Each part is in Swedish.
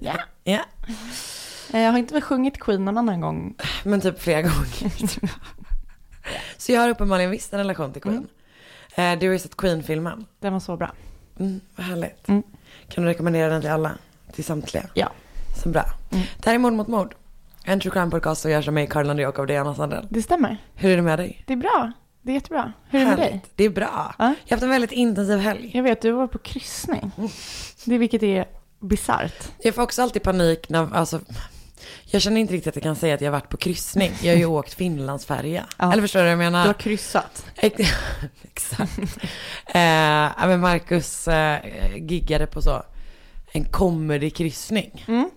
Ja. ja. Eh, Jag har inte väl sjungit Queen någon annan gång. Men typ flera gånger. så jag har uppenbarligen visst en relation till Queen. Eh, du har ju sett Queen-filmen. Den var så bra. Mm, vad härligt. Mm. Kan du rekommendera den till alla? Till samtliga? Ja. Så bra. Det här är Mord mot mord. En true crime podcast som görs av mig, Karin Andreak och Diana Sandell. Det stämmer. Hur är det med dig? Det är bra. Det är jättebra. Hur är det med dig? Det är bra. Ja. Jag har haft en väldigt intensiv helg. Jag vet, du var på kryssning. Det vilket är bisarrt. Jag får också alltid panik när, alltså, jag känner inte riktigt att jag kan säga att jag har varit på kryssning. Jag har ju åkt Finlandsfärja. Ja. Eller förstår du vad jag menar? Du har kryssat. Ex- Exakt. eh, men Marcus eh, giggade på så en comedy-kryssning. Mm.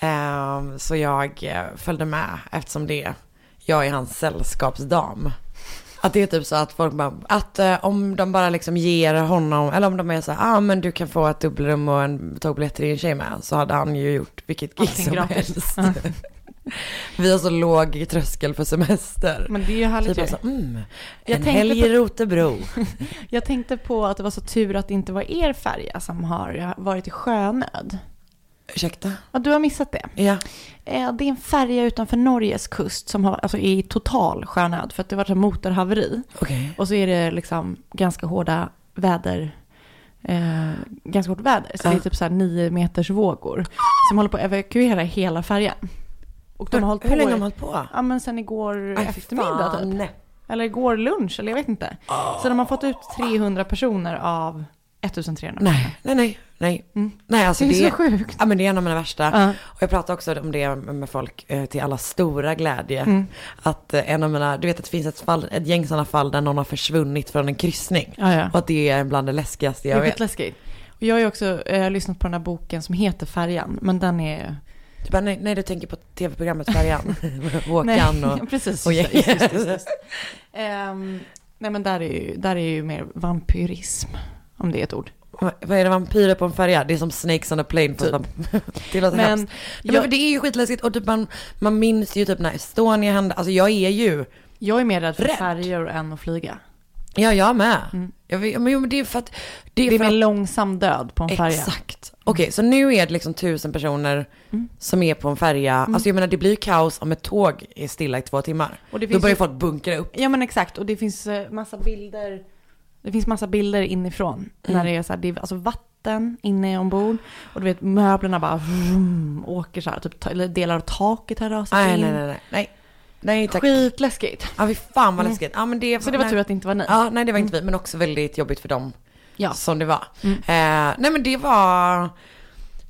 Eh, så jag eh, följde med eftersom det jag är hans sällskapsdam. Att det är typ så att folk bara, att eh, om de bara liksom ger honom, eller om de är så här, ah men du kan få ett dubbelrum och en tågbiljett till din tjej med, så hade han ju gjort vilket gig Allting som gratis. helst. Vi har så låg tröskel för semester. Men det är ju härligt Typ ju. alltså, mm, Jag en helg på- i Rotebro. Jag tänkte på att det var så tur att det inte var er färja som har varit i sjönöd. Ursäkta? Ja, du har missat det. Ja. Eh, Det är en färja utanför Norges kust som har, alltså, är i total sjönöd för att det var ett motorhaveri. Okej. Och så är det liksom ganska hårda väder. Eh, ganska hårt väder. Så Ja. det är typ så här nio meters vågor. Som håller på att evakuera hela färjan. Och de har hållit på Hur länge har de hållit på? Ja men sen igår Aj, fy eftermiddag typ. Eller igår lunch eller jag vet inte. Så de har fått ut 300 personer av 1300. Nej, nej, nej, nej. Mm. Nej, alltså Det är det, så sjukt. Ja, men det är en av mina värsta. Ja. Och jag pratar också om det med folk eh, till alla stora glädje. Mm. Att eh, en av mina, du vet att det finns ett, fall, ett gäng sådana fall där någon har försvunnit från en kryssning. Ja, ja. Och att det är bland det läskigaste Det jag är vet. skitläskigt. Och jag har också eh, lyssnat på den här boken som heter Färjan. Men den är... Du bara, nej, nej, du tänker på tv-programmet Färjan. Håkan och... precis. och just, just, just. Ehm, nej men där är, ju, där är ju mer vampyrism. Om det är ett ord. Vad är det, vampyrer på en färja? Det är som Snakes on a plane. Typ. det låter Men hemskt. Jag- men det är ju skitläskigt och typ man, man minns ju typ när Estonia hände. Alltså jag är ju, Jag är mer rädd för Rädd? färjor än att flyga. ja jag med. Mm. Jag vet, men, jo, men det är för att... Det är, Det är att, långsam död på en färja. Exakt. Okej, så nu är det liksom tusen personer Mm. som är på en färja. Alltså jag menar det blir ju kaos om ett tåg är stilla i två timmar. Och det Då finns börjar ju- folk bunkra upp. Ja men exakt. Och det finns eh, massa bilder. Det finns massa bilder inifrån. När det är så här, det är alltså vatten inne ombord. Och du vet möblerna bara vroom, åker så här. Typ, eller delar av taket har rasat Nej, in. nej, nej, nej. Nej, nej tack. Skitläskigt. Ja, fy fan vad Mm. läskigt. Ja, men det, Så det var nej. tur att det inte var ni. Ja, nej det var inte vi, men också väldigt jobbigt för dem. Ja. Som det var. Mm. Eh, nej men det var,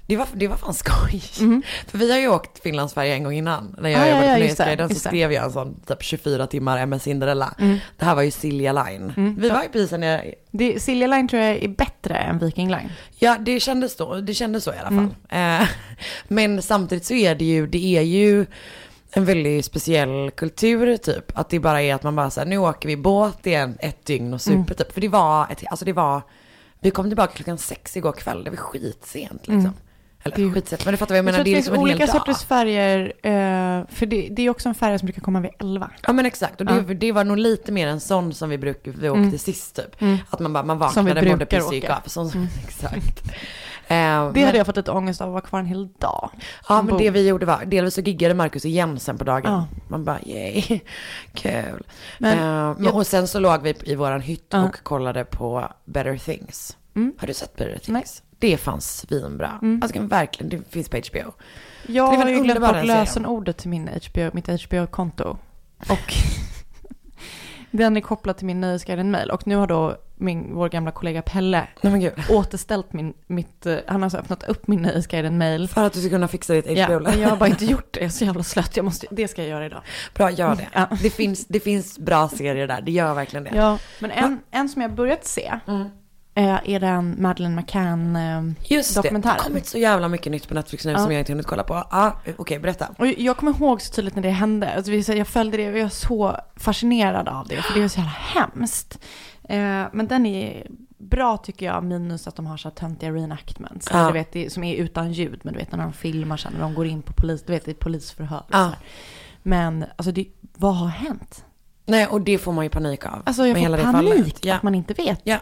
det var, det var fan skoj. Mhm. För vi har ju åkt Finlandsfärja en gång innan. När jag Ah, ja, jobbade ja, på just det, Nyhetsguiden så skrev jag en sån typ 24 timmar MS Cinderella. Mm. Det här var ju Silja Line. Mm. Vi var ju precis jag, Det, Silja Line tror jag är bättre än Viking Line. ja det kändes, då, det kändes så i alla fall. Mm. Eh, men samtidigt så är det ju, det är ju en väldigt speciell kultur typ. Att det bara är att man bara säger nu åker vi båt i en, ett dygn och super Mm. typ. För det var, ett, alltså det var, vi kom tillbaka klockan sex igår kväll, det var skitsent liksom. Mm. Eller Det är- skitsätt, men du fattar vad jag Jag menar. att Det det är finns liksom olika dag. sorters färger, eh, för det, det är också en färg som brukar komma vid 11. Ja men exakt, och det, Ja. det var nog lite mer en sån som vi brukade, vi åkte Mm. sist typ. Mm. Att man bara, man Som vaknade, mådde och gick åka. av. Sån, Mm. Exakt. Eh, Det men, hade jag fått lite ångest av att vara kvar en hel dag. Ja men Bo- det vi gjorde var, delvis så giggade Marcus igen sen på dagen. Ja. Man bara yay, kul. Men jag- och sen så låg vi i våran hytt Ja. och kollade på Better Things. Mm. Har du sett Better Things? Nej. Det fanns svinbra. Mm. Alltså verkligen, det finns på HBO. Jag har ju glömt bort lösenordet till min HBO, mitt HBO-konto. Och den är kopplad till min Nöjesguiden-mail. Och nu har då min, vår gamla kollega Pelle gud. återställt min, mitt, eh, han har alltså öppnat upp min Nöjesguiden-mail. För att du ska kunna fixa ditt Ja, HBO. men jag har bara inte gjort det, jag är så jävla slött. Jag måste, det ska jag göra idag. Bra, gör det. Ja. Det, finns, det finns bra serier där, det gör verkligen det. Ja, men en, en som jag börjat se Mm. Eh, är den Madeleine McCann eh, Just det, det dokumentären. har kommit så jävla mycket nytt på Netflix nu Ja. som jag inte hunnit kolla på. Ja, okej, berätta. Och jag kommer ihåg så tydligt när det hände. Alltså, jag följde det och jag är så fascinerad av det. För det är så jävla hemskt. Eh, men den är bra tycker jag, minus att de har så här töntiga reenactments. Ja. Du vet, det, som är utan ljud, men du vet när de filmar sen, när de går in på polis, du vet det är polisförhör. Ja. Men alltså, det, vad har hänt? Nej, och det får man ju panik av. Alltså jag får det panik fallet. Ja. att man inte vet. ja,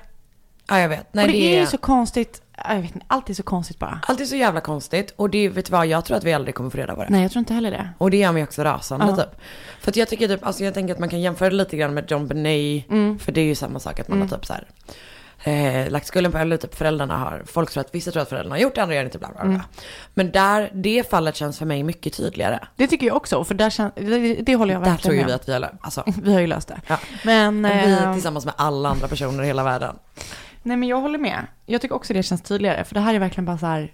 ja, jag vet. Nej, och det, det är ju så konstigt, jag vet inte, allt är så konstigt bara. Allt är så jävla konstigt och det, vet du vad, jag tror att vi aldrig kommer få reda på det. Nej, jag tror inte heller det. Och det gör mig också rasande Ja. typ. För att jag tycker typ, alltså jag tänker att man kan jämföra det lite grann med John Benet. Mm. För det är ju samma sak att man har typ så här. Eh, lagt skulden på, eller typ föräldrarna har, folk tror att vissa tror att föräldrarna har gjort det, andra gör inte bla bla bla. Mm. Men där, det fallet känns för mig mycket tydligare. Det tycker jag också, för där kän, det, det håller jag Där verkligen tror ju med vi att vi har, lö- alltså, Vi har ju löst det. Ja. Men, och vi eh, tillsammans med alla andra personer i hela världen. Nej men jag håller med. Jag tycker också det känns tydligare, för det här är verkligen bara så här,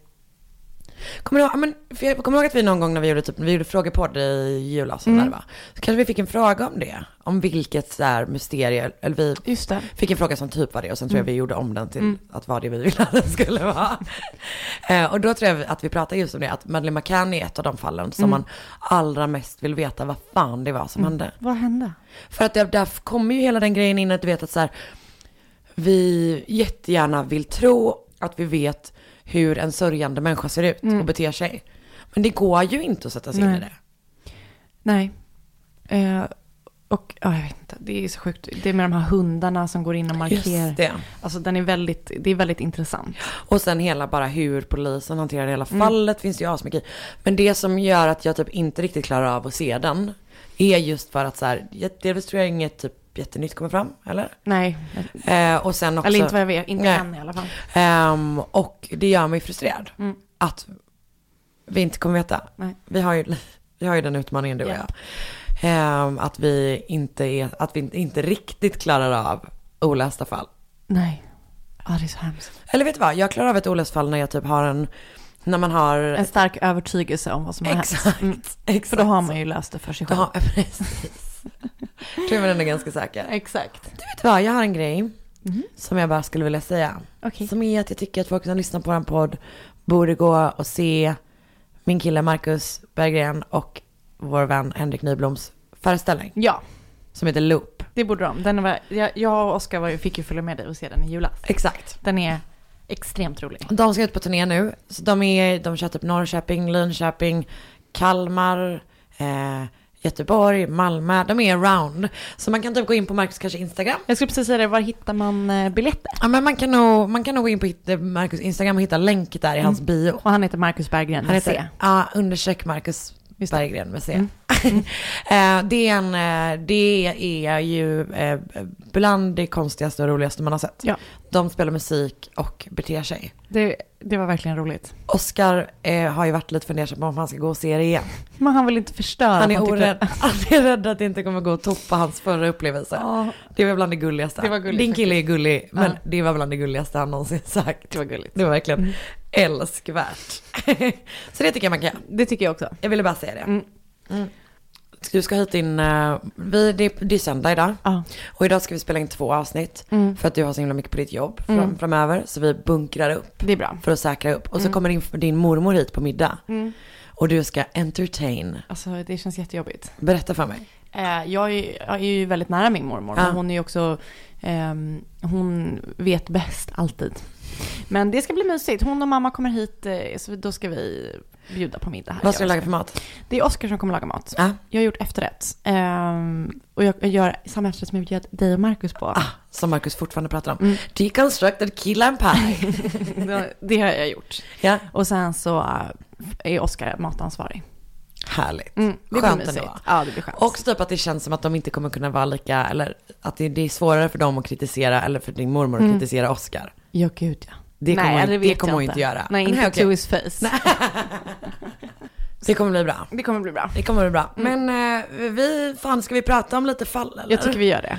Kommer du ihåg, men, jag kommer ihåg att vi någon gång när vi gjorde, typ, vi gjorde frågepodd i julas, Mm. var, så kanske vi fick en fråga om det. Om vilket så här mysterie, eller vi just det. fick en fråga som typ var det och sen tror jag vi gjorde om den till Mm. att vara det vi ville att den skulle vara. eh, och då tror jag att vi pratade just om det, att Madeleine McCann är ett av de fallen som Mm. man allra mest vill veta vad fan det var som hände. Vad hände? För att där, där kommer ju hela den grejen in att du vet att så här, vi jättegärna vill tro att vi vet hur en sörjande människa ser ut Mm. och beter sig. Men det går ju inte att sätta sig in Nej. i det. Nej. Eh, och ja, jag vet inte, det är så sjukt. Det är med de här hundarna som går in och markerar. Just det. Alltså den är väldigt, det är väldigt intressant. Och sen hela bara hur polisen hanterar hela Mm. fallet finns det ju asmycket i. Men det som gör att jag typ inte riktigt klarar av att se den är just för att så här, delvis tror jag inget typ jättenytt kommer fram, eller? Nej, Eh, och sen också, eller inte vad jag vet, inte Nej. än i alla fall. ehm, och det gör mig frustrerad. Mm. Att vi inte kommer veta. Nej. Vi har ju, vi har ju den utmaningen du och Ja. jag. Ehm, att vi inte är, att vi inte- riktigt klarar av olästa fall. Nej. Ja, det är så hemskt. Eller vet du vad, jag klarar av ett oläst fall när jag typ har en, när man har En stark övertygelse om vad som har hänt. Exakt, Mm. exakt. För då har man ju löst det för sig själv. Ja, precis. Tror man ändå är ganska säker. Exakt. Du vet vad, jag har en grej Mhm. som jag bara skulle vilja säga. Okej. Som är att jag tycker att folk som lyssnar på vår podd borde gå och se min kille Marcus Berggren och vår vän Henrik Nybloms föreställning Ja, som heter Loop. det borde de. Den var, jag, jag och Oskar var, ju- fick ju följa med dig och se den i julas. Exakt. Den är extremt rolig. De ska ut på turné nu. Så de, är, de kör typ Norrköping, Linköping, Kalmar, eh, Göteborg, Malmö. De är around. Så man kan typ gå in på Marcus kanske Instagram. Jag skulle precis säga det, var hittar man eh, biljetter? Ja men man kan nog, man kan nog gå in på Marcus Instagram och hitta länk där i hans bio. Och han heter Marcus Berggren Han heter, C. ja, understreck Marcus Just. Berggren med C. Mm. Eh, det, är en, eh, det är ju bland det konstigaste och roligaste man har sett. Ja. De spelar musik och beter sig. Det, det var verkligen roligt. Oscar eh, har ju varit lite fundersam på om han ska gå och se det igen. Men han vill inte förstöra. Han är orädd. Han är rädd att det inte kommer gå att toppa hans förra upplevelse. Ja, Det var bland det gulligaste. Det var gulligt Din kille är gullig, men Ja. det var bland det gulligaste han någonsin sagt. det var gulligt. Det var verkligen älskvärt. Så det tycker jag man kan göra. Det tycker jag också. Jag ville bara säga det. Mm. Mm. Du ska hit in, eh, vi, det, det är söndag idag. Ja. Och idag ska vi spela in två avsnitt. Mm. För att du har så himla mycket på ditt jobb fram, Mm. framöver. Så vi bunkrar upp Det är bra. för att säkra upp. Och så Mm. kommer din, din mormor hit på middag. Mm. Och du ska entertain. Alltså det känns jättejobbigt. Berätta för mig. Eh, jag, är, jag är ju väldigt nära min mormor, Ja. men hon är ju också, ehm, hon vet bäst alltid. Men det ska bli mysigt. Hon och mamma kommer hit, eh, så då ska vi bjuda på middag här. Vad ska du laga för mat? Det är Oskar som kommer laga mat. Ja. Jag har gjort efterrätt. Ehm, och jag, jag gör samma efterrätt som jag bjöd dig och Markus på. Ah, som Markus fortfarande pratar om. Deconstructed key lime pie. Det, det har jag gjort. ja, Och sen så eh, är Oskar matansvarig. härligt. Mm, det Skönt ändå. Ja, det blir skönt. Och typ att det känns som att de inte kommer kunna vara lika, eller att det, det är svårare för dem att kritisera, eller för din mormor att kritisera Oscar. Ja, gud ja. Det kommer, Nej, det det kommer hon inte göra. Nej, inte okej. to his face. Det kommer bli bra. Det kommer bli bra. Det kommer bli bra. Men eh, vi, fan ska vi prata om lite fall eller? Jag tycker vi gör det.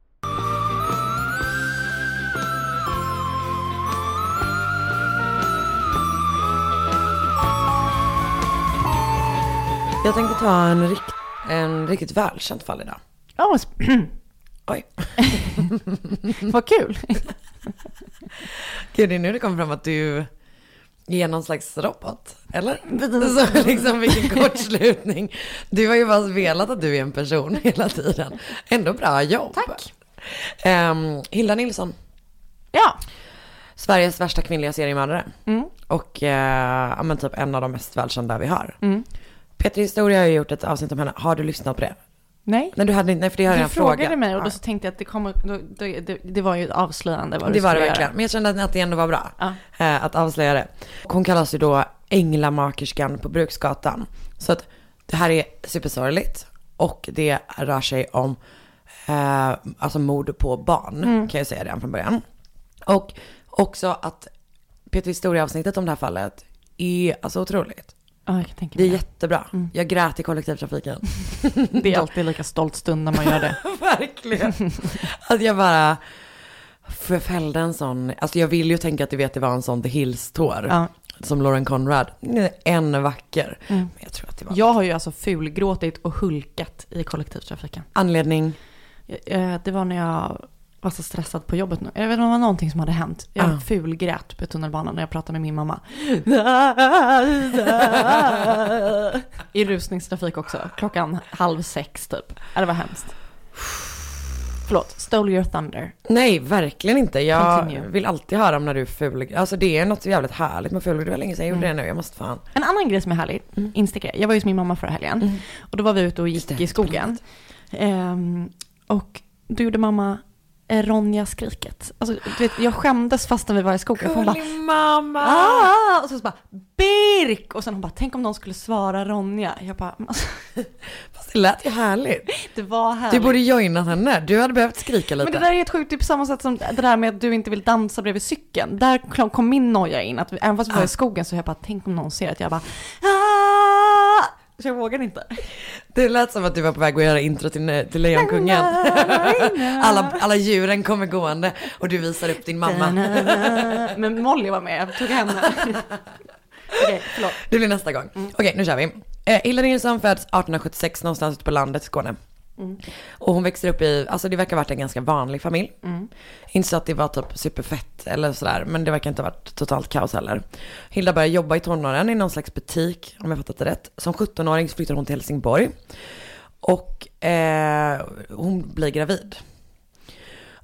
Jag tänkte ta en, rikt, en riktigt välkänt fall idag. Sp- Oj. vad kul. Gud, det är nu det kommer fram att du är någon slags robot. Eller? Så liksom vilken kortslutning. Du har ju bara velat att du är en person hela tiden. Ändå bra jobb. Tack. Um, Hilda Nilsson, Ja. Sveriges värsta kvinnliga seriemördare. Mm. Och eh, ja, men typ en av de mest välkända vi har. Mm. Peter Historia har ju gjort ett avsnitt om henne. Har du lyssnat på det? Nej. Nej, du hade inte, nej för det har jag Du redan frågade frågat. mig och då så tänkte jag att det kommer, då, då, det, det var ju avslöjande vad Det var det verkligen. göra. Men jag kände att- det ändå var bra Ja. eh, att avslöja det. Hon kallas ju då Änglamakerskan på Bruksgatan. Så att det här är supersorgligt. Och det rör sig om eh, alltså mord på barn, Mm. kan jag säga redan från början. Och också att Peter Historia-avsnittet om det här fallet är alltså otroligt. Ja, jag kan tänka Det är jättebra. Jag grät i kollektivtrafiken. det. Är alltid lika stolt stund när man gör det. Verkligen. Att jag bara för jag fällde en sån, alltså jag vill ju tänka att du vet det var en sån The Hills-tår. Ja. Som Lauren Conrad. En vacker. Men jag tror att det var Jag har ju alltså fulgråtit och hulkat i kollektivtrafiken. anledning. Eh, Det var när jag var så stressad på jobbet nu. Jag vet inte om det var någonting som hade hänt. Jag Ja. fulgrät på tunnelbanan när jag pratade med min mamma. I rusningstrafik också. Klockan halv sex typ. Det var hemskt. Förlåt, stole your thunder. Nej, verkligen inte. Jag Continue. vill alltid höra om när du ful. Alltså det är något jävligt härligt med ful. Det var länge sedan jag gjorde det nu. Jag måste fan. En annan grej som är härlig, instickare. Jag var ju hos min mamma förra helgen. Och då var vi ute och gick det, i skogen. Ehm, och då gjorde mamma Ronja-skriket. Alltså, du vet, jag skämdes fastän vi var i skogen. Hon bara, mamma. ah! Och så, så bara, Birk! Och sen hon bara, tänk om någon skulle svara Ronja. Jag bara, men alltså, Fast det lät ju härligt. det var Du härligt. borde joinat henne. Du hade behövt skrika lite. Men det där är helt sjukt, det är på samma sätt som det där med att du inte vill dansa bredvid cykeln. Där kom min noja in, att även fast vi var Ah. i skogen så jag bara, tänk om någon ser att jag bara, ah! Så jag vågade inte. Det lät som att du var på väg att göra intro till, till Lejonkungen. alla, alla djuren kommer gående och du visar upp din mamma. Men Molly var med, jag tog henne. Okej, förlåt. Det blir nästa gång. Okej, nu kör vi. Eh, Hilda Nilsson föds 1876 någonstans ute på landet i Skåne. Och hon växer upp i, alltså det verkar ha varit en ganska vanlig familj. Inte så att det var typ superfett eller sådär, men det verkar inte ha varit totalt kaos heller. Hilda börjar jobba i tonåren i någon slags butik, om jag fattat det rätt. Som 17-åring så flyttar hon till Helsingborg. Och eh, hon blir gravid.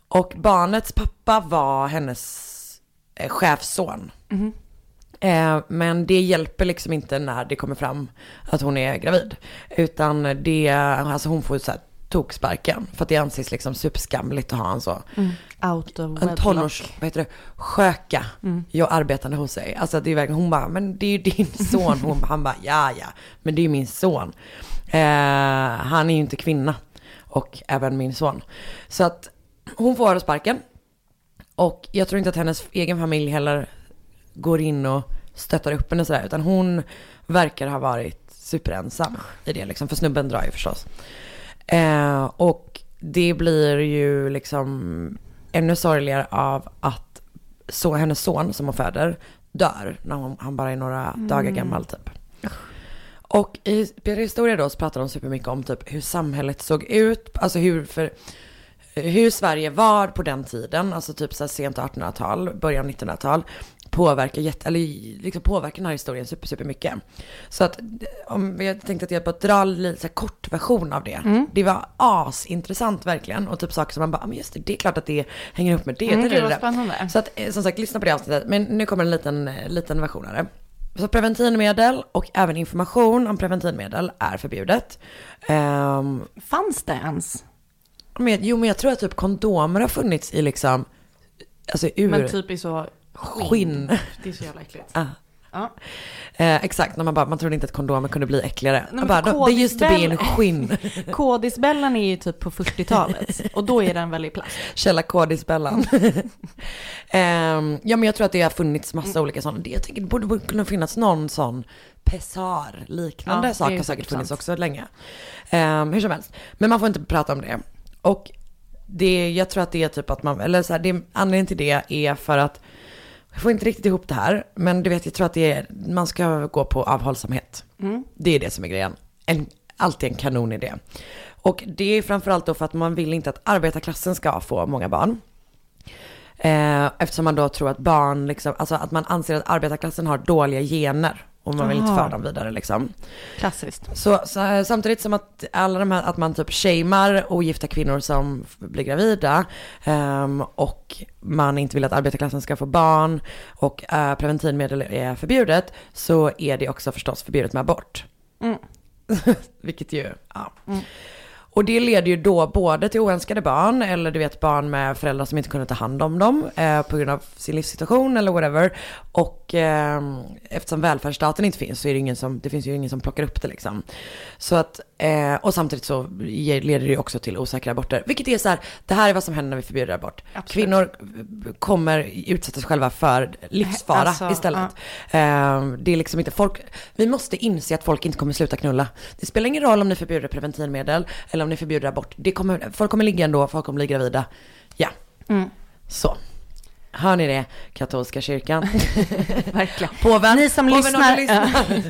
Och barnets pappa var hennes eh, chefsson. Eh, men det hjälper liksom inte när det kommer fram att hon är gravid. Utan det, alltså hon får så här toksparken. För att det anses liksom superskamligt att ha en så. Out of En tonårs, vad heter det, sköka. Jag arbetande hos sig. Alltså det är verkligen, hon bara, men det är ju din son. Hon, han bara, ja ja, men det är ju min son. Eh, han är ju inte kvinna. Och även min son. Så att hon får sparken. Och jag tror inte att hennes egen familj heller går in och stöttar upp henne sådär. Utan hon verkar ha varit superensam i det liksom. För snubben drar ju förstås. Eh, och det blir ju liksom ännu sorgligare av att så, hennes son som hon föder dör när hon, han bara är några dagar gammal typ. Och i Historia då så pratar de supermycket om typ hur samhället såg ut, alltså hur, för, hur Sverige var på den tiden, alltså typ så sent 1800-tal, början 1900-tal, påverkar, jätte, eller liksom påverkar den här historien super, super mycket. Så att om jag tänkte att jag bara dra lite så kort version av det. Det var asintressant verkligen och typ saker som man bara, "Ah, men just det, det är klart att det hänger ihop med det. Mm, det, det, spännande. Så att eh, som sagt, lyssna på det avsnittet. Men nu kommer en liten, eh, liten version av det. Så preventivmedel och även information om preventivmedel är förbjudet. Ehm, Fanns det ens? men, jo, men jag tror att typ kondomer har funnits i liksom, alltså ur Men typ i så skinn. Det är så jävla äckligt. Ah. Ja. Eh, exakt, när man bara, man trodde inte att kondomer kunde bli äckligare. men Man bara, för "No, they used to be in kodisbäll- skinn. Kodisbällan är ju typ på 40-talet och då är den väl i plast. Källa kodisbällan. Ehm, ja men jag tror att det har funnits massa olika sådana. Det, jag tänker det borde kunna finnas någon sån pessar liknande Ja, det sak har säkert funnits också länge. Ehm, hur som helst. Men man får inte prata om det. Och det, jag tror att det är typ att man, eller så här, det, anledningen till det är för att jag får inte riktigt ihop det här, men du vet jag tror att det är, man ska gå på avhållsamhet. Det är det som är grejen. En, alltid en kanonidé. Och det är framförallt då för att man vill inte att arbetarklassen ska få många barn. Eh, eftersom man då tror att barn, liksom, alltså att man anser att arbetarklassen har dåliga gener. Och man vill inte Aha. föra dem vidare liksom. Klassiskt. Så, så eh, samtidigt som att alla de här, att man typ shamear ogifta kvinnor som blir gravida ehm, och man inte vill att arbetarklassen ska få barn och eh, preventivmedel är förbjudet så är det också förstås förbjudet med abort. Mm. Vilket ju, ja. Och det leder ju då både till oönskade barn eller du vet barn med föräldrar som inte kunde ta hand om dem eh, på grund av sin livssituation eller whatever. Och eh, eftersom välfärdsstaten inte finns så är det ingen som, det finns ju ingen som plockar upp det liksom. Så att, eh, och samtidigt så leder det ju också till osäkra aborter. Vilket är så här, det här är vad som händer när vi förbjuder abort. Absolut. Kvinnor kommer utsätta sig själva för livsfara Alltså, istället. Eh, det är liksom inte folk, vi måste inse att folk inte kommer sluta knulla. Det spelar ingen roll om ni förbjuder preventivmedel eller om ni förbjuder abort. Det kommer, folk kommer ligga ändå, folk kommer bli gravida. Ja, Mm. så. Hör ni det, katolska kyrkan? Verkligen. Påven, Ni som påven lyssnar, lyssnar.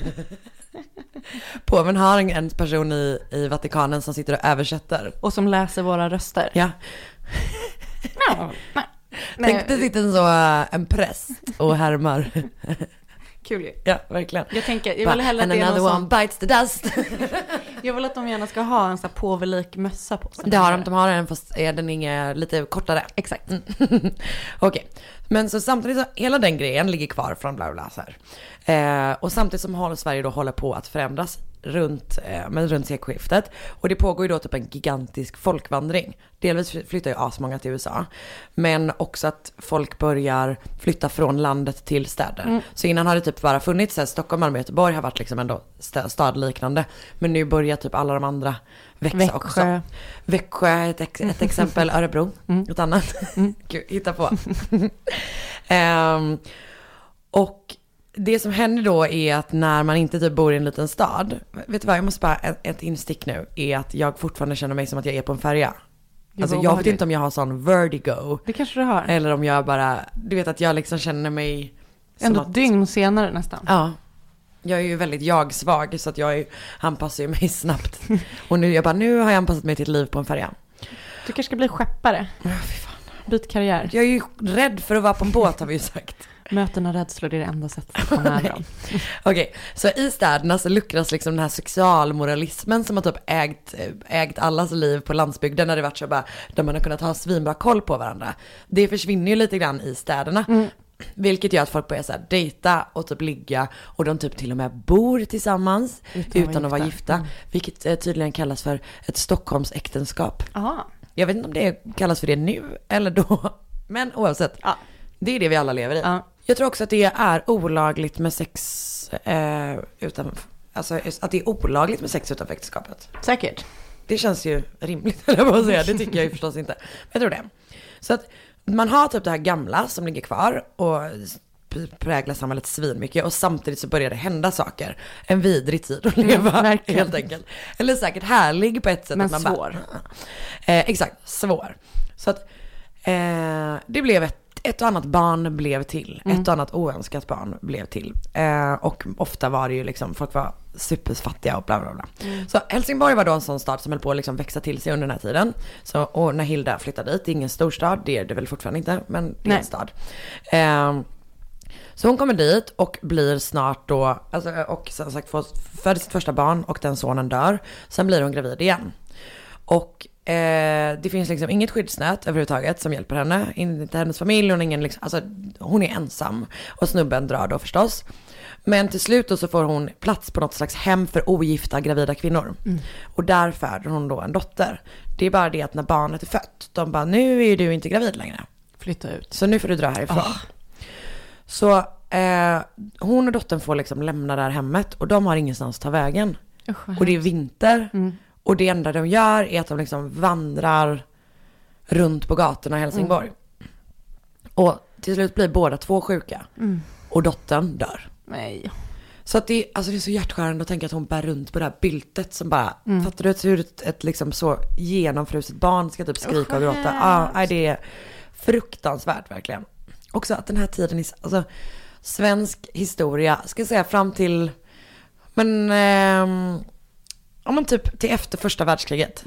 Påven har en- person i, i Vatikanen som sitter och översätter. Och som läser våra röster. Ja, tänk det sitter en så äh, en präst och härmar. Kul ju. Ja, verkligen. Jag tänker, jag vill hellre att det är någon som, bites the dust. Jag vill att de gärna ska ha en sån här påvelik mössa på sig. Det har de, de har en fast är den inga, lite kortare. Exakt. Okej, men så samtidigt så hela den grejen ligger kvar från bla bla så här. Eh, och samtidigt som Sverige då håller på att förändras runt, eh, men runt sekelskiftet. Och det pågår ju då typ en gigantisk folkvandring. Delvis flyttar ju asmånga till USA. Men också att folk börjar flytta från landet till städer. Så innan har det typ bara funnits, så här, Stockholm, Malmö, Göteborg har varit liksom ändå stadliknande. Men nu börjar typ alla de andra växa Växjö. också. Växjö är ett, ex- ett exempel, Örebro ett annat. Gud, hitta på. Ehm, och det som händer då är att när man inte typ bor i en liten stad, vet du vad, jag måste bara, ett, instick nu, är att jag fortfarande känner mig som att jag är på en färja. Alltså jag vet inte om jag har sån vertigo, Det kanske du har. eller om jag bara, du vet att jag liksom känner mig Ändå ett dygn senare nästan. Ja. Jag är ju väldigt jag-svag så att jag är, anpassar ju mig snabbt. Och nu, jag bara, nu har jag anpassat mig till ett liv på en färja. Du kanske ska bli skeppare. Byt karriär. Jag är ju rädd för att vara på en båt har vi ju sagt. Möten och rädslor det är det enda sättet att komma över dem. Okej, så i städerna så luckras liksom den här sexualmoralismen som har typ ägt, ägt allas liv på landsbygden när det varit så bara, där man har kunnat ha svinbra koll på varandra. Det försvinner ju lite grann i städerna. Vilket gör att folk börjar så här dejta och typ ligga och de typ till och med bor tillsammans utan, Utan att vara gifta. gifta. Vilket eh, tydligen kallas för ett Stockholmsäktenskap. Aha. Jag vet inte om det kallas för det nu eller då. Men oavsett. Ja. Det är det vi alla lever i. Ja. Jag tror också att det är olagligt med sex eh, utan, alltså att det är olagligt med sex utanför äktenskapet. Säkert. Det känns ju rimligt, eller vad säga. Det tycker jag ju förstås inte. Men jag tror det. Så att man har typ det här gamla som ligger kvar och präglar samhället svinmycket och samtidigt så börjar det hända saker. En vidrig tid att leva, verkligen. helt enkelt. Eller säkert härlig på ett sätt. Men att man svår. Bara, eh, exakt, svår. Så att Eh, det blev ett, ett och annat barn blev till. Ett och annat oönskat barn blev till. Eh, och ofta var det ju liksom, folk var superfattiga och bla bla bla. Så Helsingborg var då en sån stad som höll på att liksom växa till sig under den här tiden. Så, och när Hilda flyttade dit, det är ingen storstad, det är det väl fortfarande inte, men det är Nej. en stad. Eh, så hon kommer dit och blir snart då, alltså, och som sagt föder sitt första barn och den sonen dör. Sen blir hon gravid igen. Och eh, det finns liksom inget skyddsnät överhuvudtaget som hjälper henne. Inte hennes familj, hon, ingen, liksom, alltså, hon är ensam. Och snubben drar då förstås. Men till slut då så får hon plats på något slags hem för ogifta gravida kvinnor. Och där föder hon då en dotter. Det är bara det att när barnet är fött, de bara nu är du inte gravid längre. Flytta ut. Så nu får du dra härifrån. Så eh, hon och dottern får liksom lämna det här hemmet och de har ingenstans att ta vägen. Vad Och det är vinter. Och det enda de gör är att de liksom vandrar runt på gatorna i Helsingborg. Och till slut blir båda två sjuka. Och dottern dör. Nej. Så att det, alltså det är så hjärtskärande att tänka att hon bär runt på det här byltet som bara, fattar du hur ett, ett liksom så genomfruset barn ska typ skrika och gråta? Ja, nej, det är fruktansvärt verkligen. Också att den här tiden, i, alltså svensk historia, ska jag säga fram till, men, ehm, ja men typ till efter första världskriget.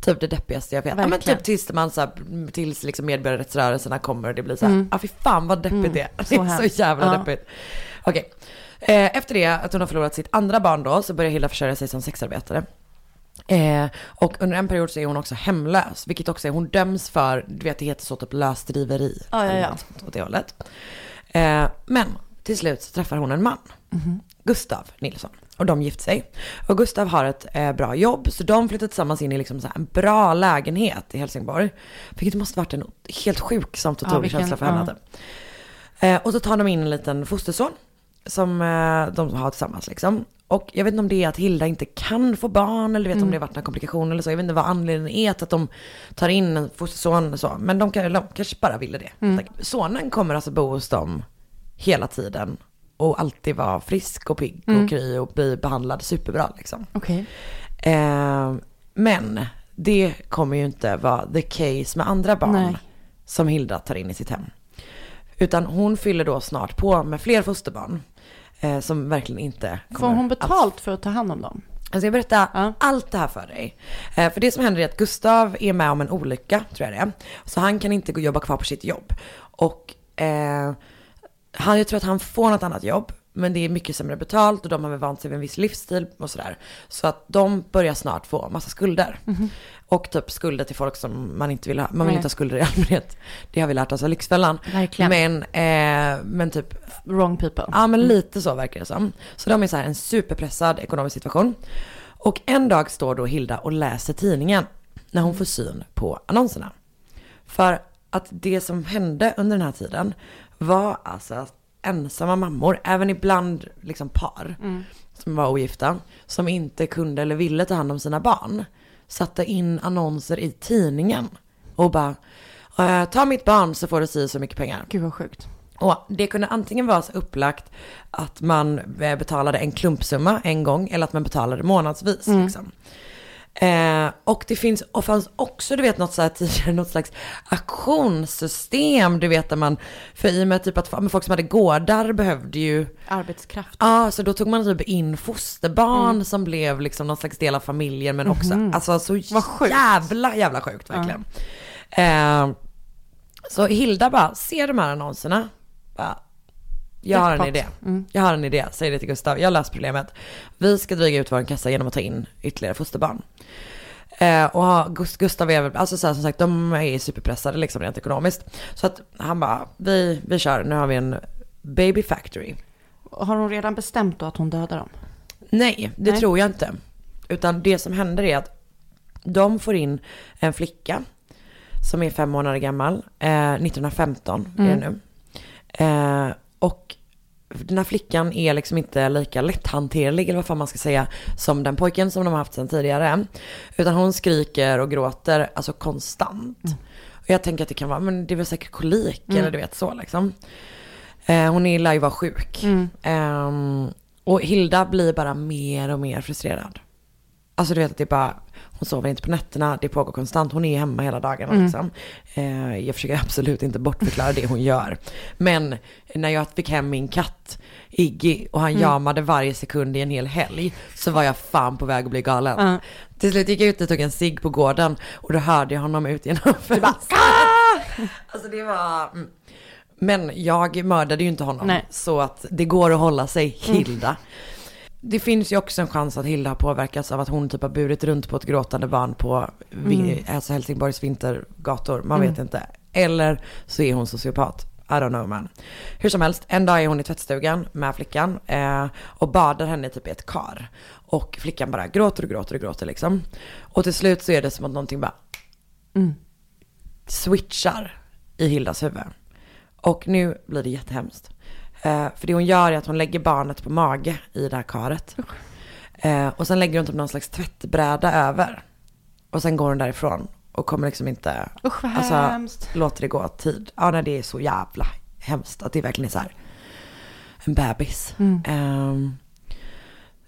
Typ det deppigaste jag vet. Ja, men typ tills man så här, tills liksom medborgarrättsrörelserna kommer och det blir så här, ja fy fan vad deppigt det är. Det är så hemskt. jävla Ja. deppigt. Okej. Eh, efter det, att hon har förlorat sitt andra barn då, så börjar Hilda försörja sig som sexarbetare. Eh, och under en period så är hon också hemlös, vilket också är, hon döms för, du vet det heter så typ lösdriveri. Ja, ja, ja. något Åt det hållet. Eh, men till slut så träffar hon en man, Mhm. Gustav Nilsson. Och de gifter sig. Och Gustav har ett eh, bra jobb, så de flyttar tillsammans in i liksom så en bra lägenhet i Helsingborg. Vilket måste varit en helt sjuk samt otrolig vilken- känsla för ja. henne. typ. Eh, och så tar de in en liten fosterson som eh, de har tillsammans liksom. Och jag vet inte om det är att Hilda inte kan få barn eller vet om det har varit några komplikationer eller så. Jag vet inte vad anledningen är till att de tar in en fosterson och så. Men de, kan, de kanske bara ville det. Sonen kommer alltså bo hos dem hela tiden. Och alltid vara frisk och pigg och kry och bli behandlad superbra liksom. Okej. Eh, men det kommer ju inte vara the case med andra barn Nej. som Hilda tar in i sitt hem. Utan hon fyller då snart på med fler fosterbarn. Eh, som verkligen inte Får kommer hon att- betalt för att ta hand om dem? Jag ska berätta Ja. allt det här för dig. Eh, för det som händer är att Gustav är med om en olycka, tror jag det är. Så han kan inte gå och jobba kvar på sitt jobb. Och eh, han, jag tror att han får något annat jobb. Men det är mycket sämre betalt och de har väl vant sig vid en viss livsstil och sådär. Så att de börjar snart få massa skulder. Och typ skulder till folk som man inte vill ha. Man vill Nej. inte ha skulder i allmänhet. Det har vi lärt oss av Lyxfällan. Verkligen. Men, eh, men typ Wrong people. Ja men lite så verkar det som. Så de är så här en superpressad ekonomisk situation. Och en dag står då Hilda och läser tidningen när hon får syn på annonserna. För att det som hände under den här tiden var alltså ensamma mammor, även ibland liksom par som var ogifta, som inte kunde eller ville ta hand om sina barn, satte in annonser i tidningen och bara "Eh, ta mitt barn så får du si så mycket pengar. Gud vad sjukt. Och det kunde antingen vara så upplagt att man eh, betalade en klumpsumma en gång eller att man betalade månadsvis. Liksom. Eh, och det finns och fanns också, du vet, något så här tidigare, något slags auktionssystem, du vet, där man, för i och med typ att men folk som hade gårdar behövde ju, Arbetskraft. ja, så då tog man typ in fosterbarn som blev liksom någon slags del av familjen, men också, alltså så jävla, jävla sjukt verkligen. Eh, så Hilda bara ser de här annonserna, bara, jag har en idé. Jag har en idé, säger det till Gustav. Jag har löst problemet. Vi ska dryga ut vår kassa genom att ta in ytterligare fosterbarn. Eh, och Gustav är väl, alltså så här, som sagt, de är superpressade liksom rent ekonomiskt. Så att han bara, vi, vi kör, nu har vi en baby factory. Har hon redan bestämt då att hon dödar dem? Nej, det Nej. tror jag inte. Utan det som händer är att de får in en flicka som är fem månader gammal, eh, 1915 är det nu. Eh, och den här flickan är liksom inte lika lätthanterlig, eller vad fan man ska säga, som den pojken som de har haft sedan tidigare. Utan hon skriker och gråter, alltså konstant. Och jag tänker att det kan vara, men det är väl säkert kolik, eller du vet så liksom. Eh, hon är, lär ju vara sjuk. Ehm, och Hilda blir bara mer och mer frustrerad. Alltså du vet att det är bara, hon sover inte på nätterna, det pågår konstant, hon är hemma hela dagarna Mm. liksom. Eh, jag försöker absolut inte bortförklara det hon gör. Men när jag fick hem min katt Iggy och han Mm. jamade varje sekund i en hel helg så var jag fan på väg att bli galen. Ja. Till slut gick jag ut och tog en cigg på gården och då hörde jag honom ut genom fönstret. Alltså det var... mm. Men jag mördade ju inte honom. Nej. Mm. Så att det går att hålla sig Hilda. Det finns ju också en chans att Hilda har påverkats av att hon typ har burit runt på ett gråtande barn på vi, alltså Helsingborgs vintergator. Man vet inte. Eller så är hon sociopat. I don't know man. Hur som helst, en dag är hon i tvättstugan med flickan eh, och badar henne typ i ett kar. Och flickan bara gråter och gråter och gråter liksom. Och till slut så är det som att någonting bara switchar i Hildas huvud. Och nu blir det jättehemskt. Eh, för det hon gör är att hon lägger barnet på mage i det här karet. Eh, och sen lägger hon typ någon slags tvättbräda över. Och sen går hon därifrån och kommer liksom inte, Usch vad alltså hemskt. låter det gå tid. Ja nej, det är så jävla hemskt att det verkligen är så här en bebis. Ehm,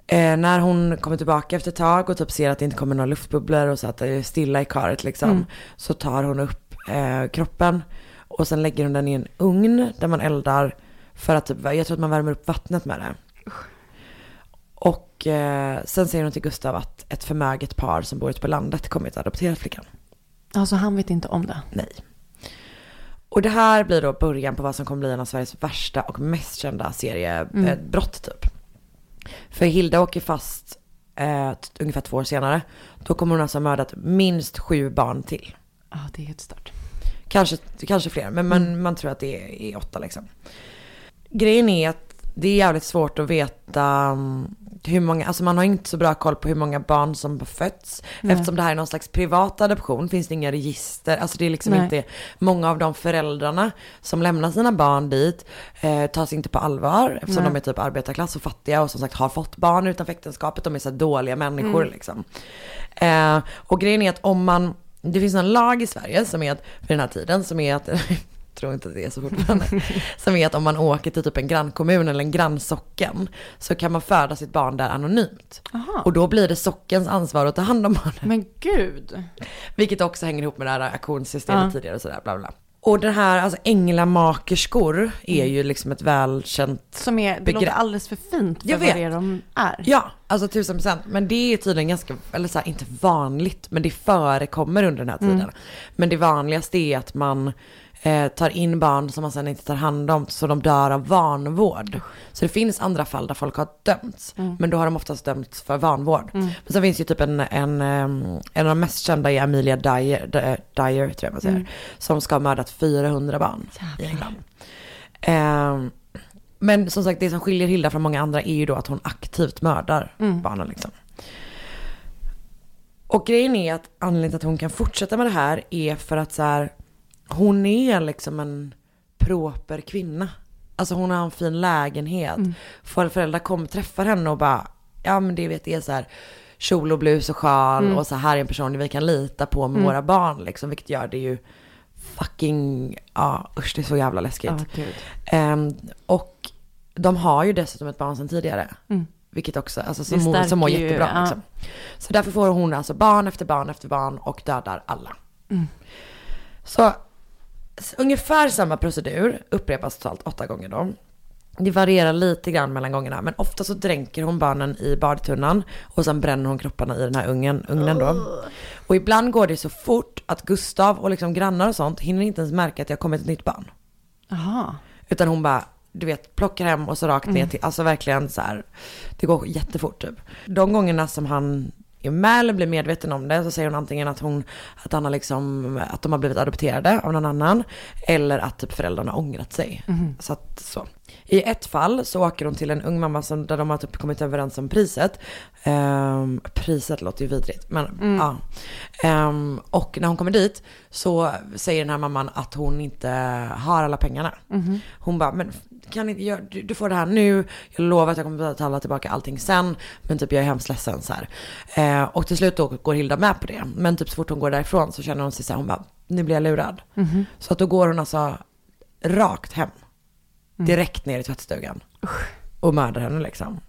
eh, när hon kommer tillbaka efter ett tag och typ ser att det inte kommer några luftbubblor och så att det är stilla i karet liksom. Så tar hon upp eh, kroppen och sen lägger hon den i en ugn där man eldar för att typ, jag tror att man värmer upp vattnet med det. Och eh, sen säger hon till Gustav att ett förmöget par som bor ute på landet kommit att adoptera flickan. Alltså han vet inte om det. Nej. Och det här blir då början på vad som kommer bli en av Sveriges värsta och mest kända seriebrott typ. För Hilda åker fast eh, ungefär två år senare. Då kommer hon alltså ha mördat minst sju barn till. Ja, det är helt stört. Kanske, kanske fler, men man, man tror att det är, är åtta liksom. Grejen är att det är jävligt svårt att veta mm, hur många, alltså man har inte så bra koll på hur många barn som har fötts. Eftersom det här är någon slags privat adoption finns det inga register. Alltså det är liksom Nej. inte, många av de föräldrarna som lämnar sina barn dit eh, tas inte på allvar. Eftersom Nej. de är typ arbetarklass och fattiga och som sagt har fått barn utanför äktenskapet. De är så dåliga människor liksom. Eh, och grejen är att om man, det finns en lag i Sverige som är att, för den här tiden, som är att, tror inte att det är så fortfarande, som är att om man åker till typ en grannkommun eller en grannsocken så kan man föda sitt barn där anonymt. Aha. Och då blir det sockens ansvar att ta hand om barnet. Men gud. Vilket också hänger ihop med det här auktionssystemet Ja. tidigare och sådär, bla bla. Och den här, alltså änglamakerskor är ju liksom ett välkänt Som är, det Begrepp. låter alldeles för fint för Jag vad vet. det är de är. Ja, alltså tusen procent. Men det är tydligen ganska, eller så här, inte vanligt, men det förekommer under den här tiden. Men det vanligaste är att man eh, tar in barn som man sen inte tar hand om så de dör av vanvård. Så det finns andra fall där folk har dömts, men då har de oftast dömts för vanvård. Men sen finns ju typ en, en, en av de mest kända är Amelia Dyer, Dyer, Dyer tror jag man säger, som ska ha mördat 400 barn i England. Ehm, men som sagt, det som skiljer Hilda från många andra är ju då att hon aktivt mördar barnen liksom. Och grejen är att anledningen till att hon kan fortsätta med det här är för att så här, hon är liksom en proper kvinna. Alltså hon har en fin lägenhet. För föräldrar kommer träffar henne och bara, ja men det vet det är så här kjol och blus och sjal och så här är en person vi kan lita på med våra barn liksom. Vilket gör det ju fucking, ja usch det är så jävla läskigt. Gud. Ehm, och de har ju dessutom ett barn sedan tidigare. Vilket också, alltså som, mår, som mår jättebra. ja. Liksom. Så därför får hon alltså barn efter barn efter barn och dödar alla. Så s- ungefär samma procedur upprepas totalt åtta gånger då. Det varierar lite grann mellan gångerna, men ofta så dränker hon barnen i badtunnan och sen bränner hon kropparna i den här ugnen, ugnen då. Och ibland går det så fort att Gustav och liksom grannar och sånt hinner inte ens märka att har kommit ett nytt barn. Jaha. Utan hon bara, du vet, plockar hem och så rakt ner till, alltså verkligen så här, det går jättefort typ. De gångerna som han eller blir medveten om det så säger hon antingen att hon, att han har liksom, att de har blivit adopterade av någon annan. Eller att typ föräldrarna har ångrat sig. Så att så. I ett fall så åker hon till en ung mamma som, där de har typ kommit överens om priset. Ehm, priset låter ju vidrigt, men ja. Ehm, och när hon kommer dit så säger den här mamman att hon inte har alla pengarna. Hon bara, men kan inte, jag, du, du får det här nu, jag lovar att jag kommer betala tillbaka allting sen, men typ jag är hemskt ledsen så här. Eh, och till slut då går Hilda med på det, men typ så fort hon går därifrån så känner hon sig så här, hon bara, nu blir jag lurad. Så att då går hon alltså rakt hem, direkt ner i tvättstugan och mördar henne liksom.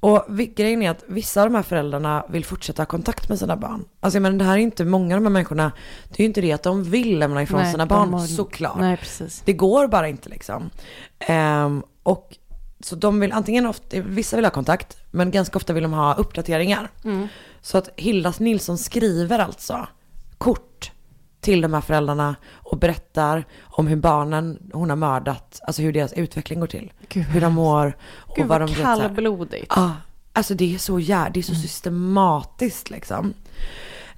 Och grejen är att vissa av de här föräldrarna vill fortsätta ha kontakt med sina barn. Alltså menar det här är inte, många av de här människorna, det är ju inte det att de vill lämna ifrån Nej, sina barn, har- såklart. Nej, precis. Det går bara inte liksom. Ehm, och så de vill antingen, ofta, vissa vill ha kontakt, men ganska ofta vill de ha uppdateringar. Så att Hildas Nilsson skriver alltså kort till de här föräldrarna och berättar om hur barnen hon har mördat, alltså hur deras utveckling går till. Gud, hur de mår och Gud vad de här- kallblodigt. Ja, alltså det är så jä- det är så systematiskt liksom.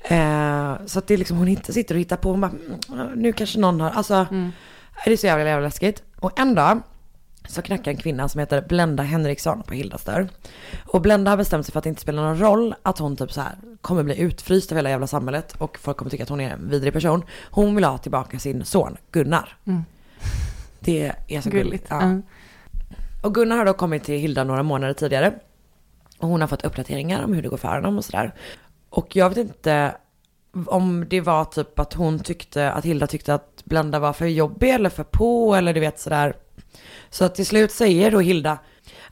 Eh, så att det är liksom, hon inte sitter och hittar på, hon bara, "Mm, nu kanske någon har, alltså, det är så jävla, jävla läskigt. Och en dag så knackar en kvinna som heter Blenda Henriksson på Hildas dörr. Och Blenda har bestämt sig för att det inte spelar någon roll att hon typ så här kommer bli utfryst av hela jävla samhället och folk kommer tycka att hon är en vidrig person. Hon vill ha tillbaka sin son Gunnar. Det är så gulligt. Gulligt. Ja. Ja. Och Gunnar har då kommit till Hilda några månader tidigare. Och hon har fått uppdateringar om hur det går för honom och sådär. Och jag vet inte om det var typ att hon tyckte, att Hilda tyckte att Blenda var för jobbig eller för på eller du vet sådär. Så att till slut säger då Hilda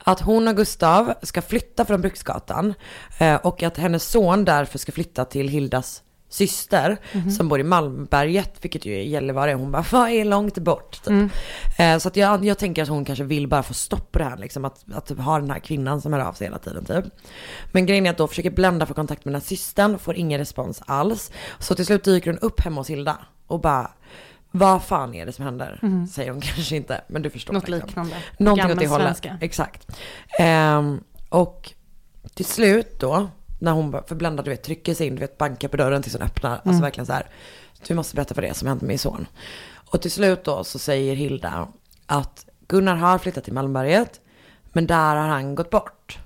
att hon och Gustav ska flytta från Bruksgatan eh, och att hennes son därför ska flytta till Hildas syster som bor i Malmberget, vilket ju är Gällivare. Hon bara, vad är långt bort? Typ. Eh, så att jag, jag tänker att hon kanske vill bara få stopp på det här, liksom, att, att typ ha den här kvinnan som hör av sig hela tiden typ. Men grejen är att då försöker Blenda få kontakt med den här systern, får ingen respons alls. Så till slut dyker hon upp hemma hos Hilda och bara, vad fan är det som händer? Säger hon kanske inte, men du förstår. Något liksom. liknande. Någonting åt det hållet. Gammelsvenska. Exakt. Ehm, och till slut då, när hon bara- för Blenda du vet trycker sig in, du vet bankar på dörren tills hon öppnar. Alltså verkligen så här, du måste berätta vad det är som hänt med min son. Och till slut då så säger Hilda att Gunnar har flyttat till Malmberget, men där har han gått bort.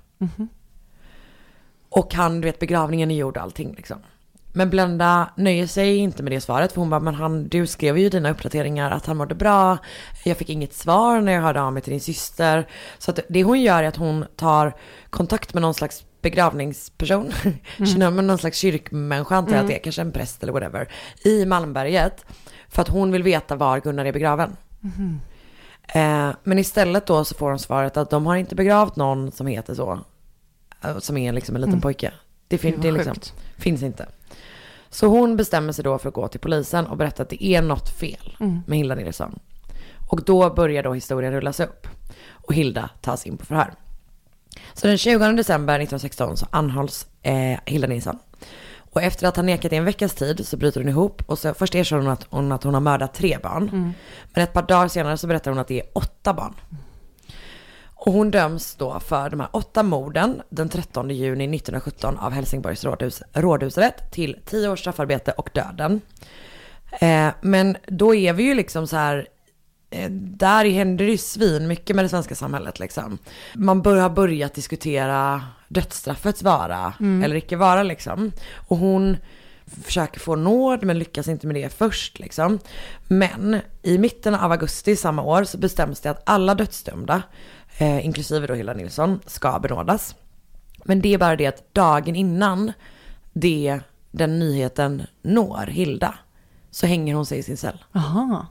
Och han, du vet begravningen är gjord och allting liksom. Men Blenda nöjer sig inte med det svaret för hon bara, men han, du skrev ju i dina uppdateringar att han mådde bra. Jag fick inget svar när jag hörde av mig till din syster. Så att det hon gör är att hon tar kontakt med någon slags begravningsperson, mm. med någon slags kyrkmänniska antar jag att det är, kanske en präst eller whatever, i Malmberget. För att hon vill veta var Gunnar är begraven. Eh, men istället då så får hon svaret att de har inte begravt någon som heter så. eh, Som är liksom en liten pojke. Det, fin- det vad liksom, finns inte. Så hon bestämmer sig då för att gå till polisen och berätta att det är något fel med Hilda Nilsson. Och då börjar då historien rullas upp. Och Hilda tas in på förhör. Så den 20 december 1916 så anhålls eh, Hilda Nilsson. Och efter att ha nekat i en veckas tid så bryter hon ihop och så först erkänner hon att hon, att hon har mördat tre barn. Men ett par dagar senare så berättar hon att det är åtta barn. Och hon döms då för de här åtta morden den 13 juni 1917 av Helsingborgs rådhus, rådhusrätt till tio års straffarbete och döden. Eh, men då är vi ju liksom så här, eh, där händer det ju svin mycket med det svenska samhället liksom. Man bör, har börjat diskutera dödsstraffets vara eller icke vara liksom. Och hon försöker få nåd men lyckas inte med det först liksom. Men i mitten av augusti samma år så bestäms det att alla dödsdömda, eh, inklusive då Hilda Nilsson, ska benådas. Men det är bara det att dagen innan det, den nyheten når Hilda så hänger hon sig i sin cell. Jaha.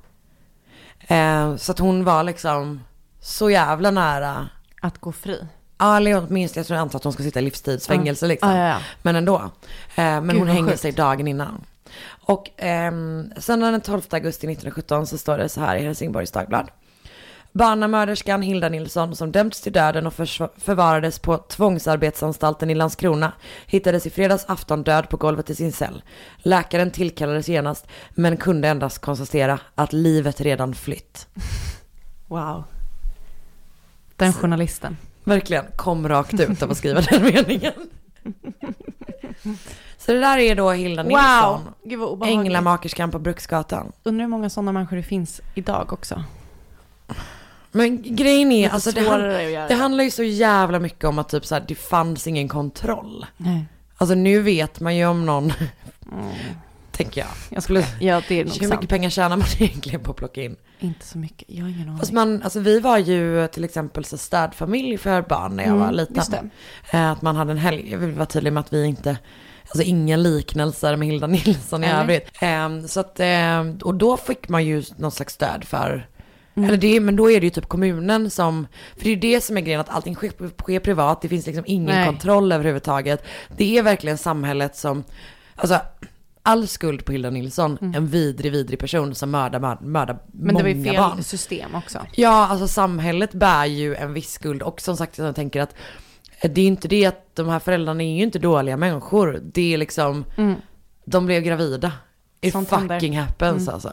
Eh, så att hon var liksom så jävla nära. Att gå fri. Ja, eller åtminstone jag tror jag antar att hon ska sitta i livstidsfängelse liksom. Ja, ja, ja. Men ändå. Eh, men Gud, hon hänger sjukt. sig dagen innan. Och ehm, sen den 12 augusti 1917 så står det så här i Helsingborgs Dagblad. Barnamörderskan Hilda Nilsson som dömts till döden och förvarades på tvångsarbetsanstalten i Landskrona hittades i fredags afton död på golvet i sin cell. Läkaren tillkallades genast men kunde endast konstatera att livet redan flytt. Wow. Den journalisten. Verkligen kom rakt ut av att skriva den meningen. Så det där är då Hilda Nilsson. Obehagligt. Änglamakerskan på Bruksgatan. Undrar hur många sådana människor det finns idag också. Men grejen är, Lite alltså det, svårare han, att göra. det handlar ju så jävla mycket om att typ så här, det fanns ingen kontroll. Nej. Alltså nu vet man ju om någon, tänker jag. Jag skulle, ja det är nog Hur mycket sant. pengar tjänar man egentligen på att plocka in? Inte så mycket, jag har ingen aning. Fast man, alltså vi var ju till exempel så städfamilj för barn när jag var liten. just det. Eh, Att man hade en helg, jag vill vara tydlig med att vi inte, alltså inga liknelser med Hilda Nilsson i övrigt. Eh, Så att, eh, och då fick man ju någon slags stöd för Eller det, men då är det ju typ kommunen som, för det är ju det som är grejen, att allting sker, sker privat, det finns liksom ingen Nej. kontroll överhuvudtaget. Det är verkligen samhället som, alltså all skuld på Hilda Nilsson, en vidrig, vidrig person som mördar, mördar, mördar Men det var ju många fel barn. system också. Ja, alltså samhället bär ju en viss skuld och som sagt jag tänker att det är ju inte det att de här föräldrarna är ju inte dåliga människor. Det är liksom, de blev gravida. It Sånt händer. fucking happens alltså.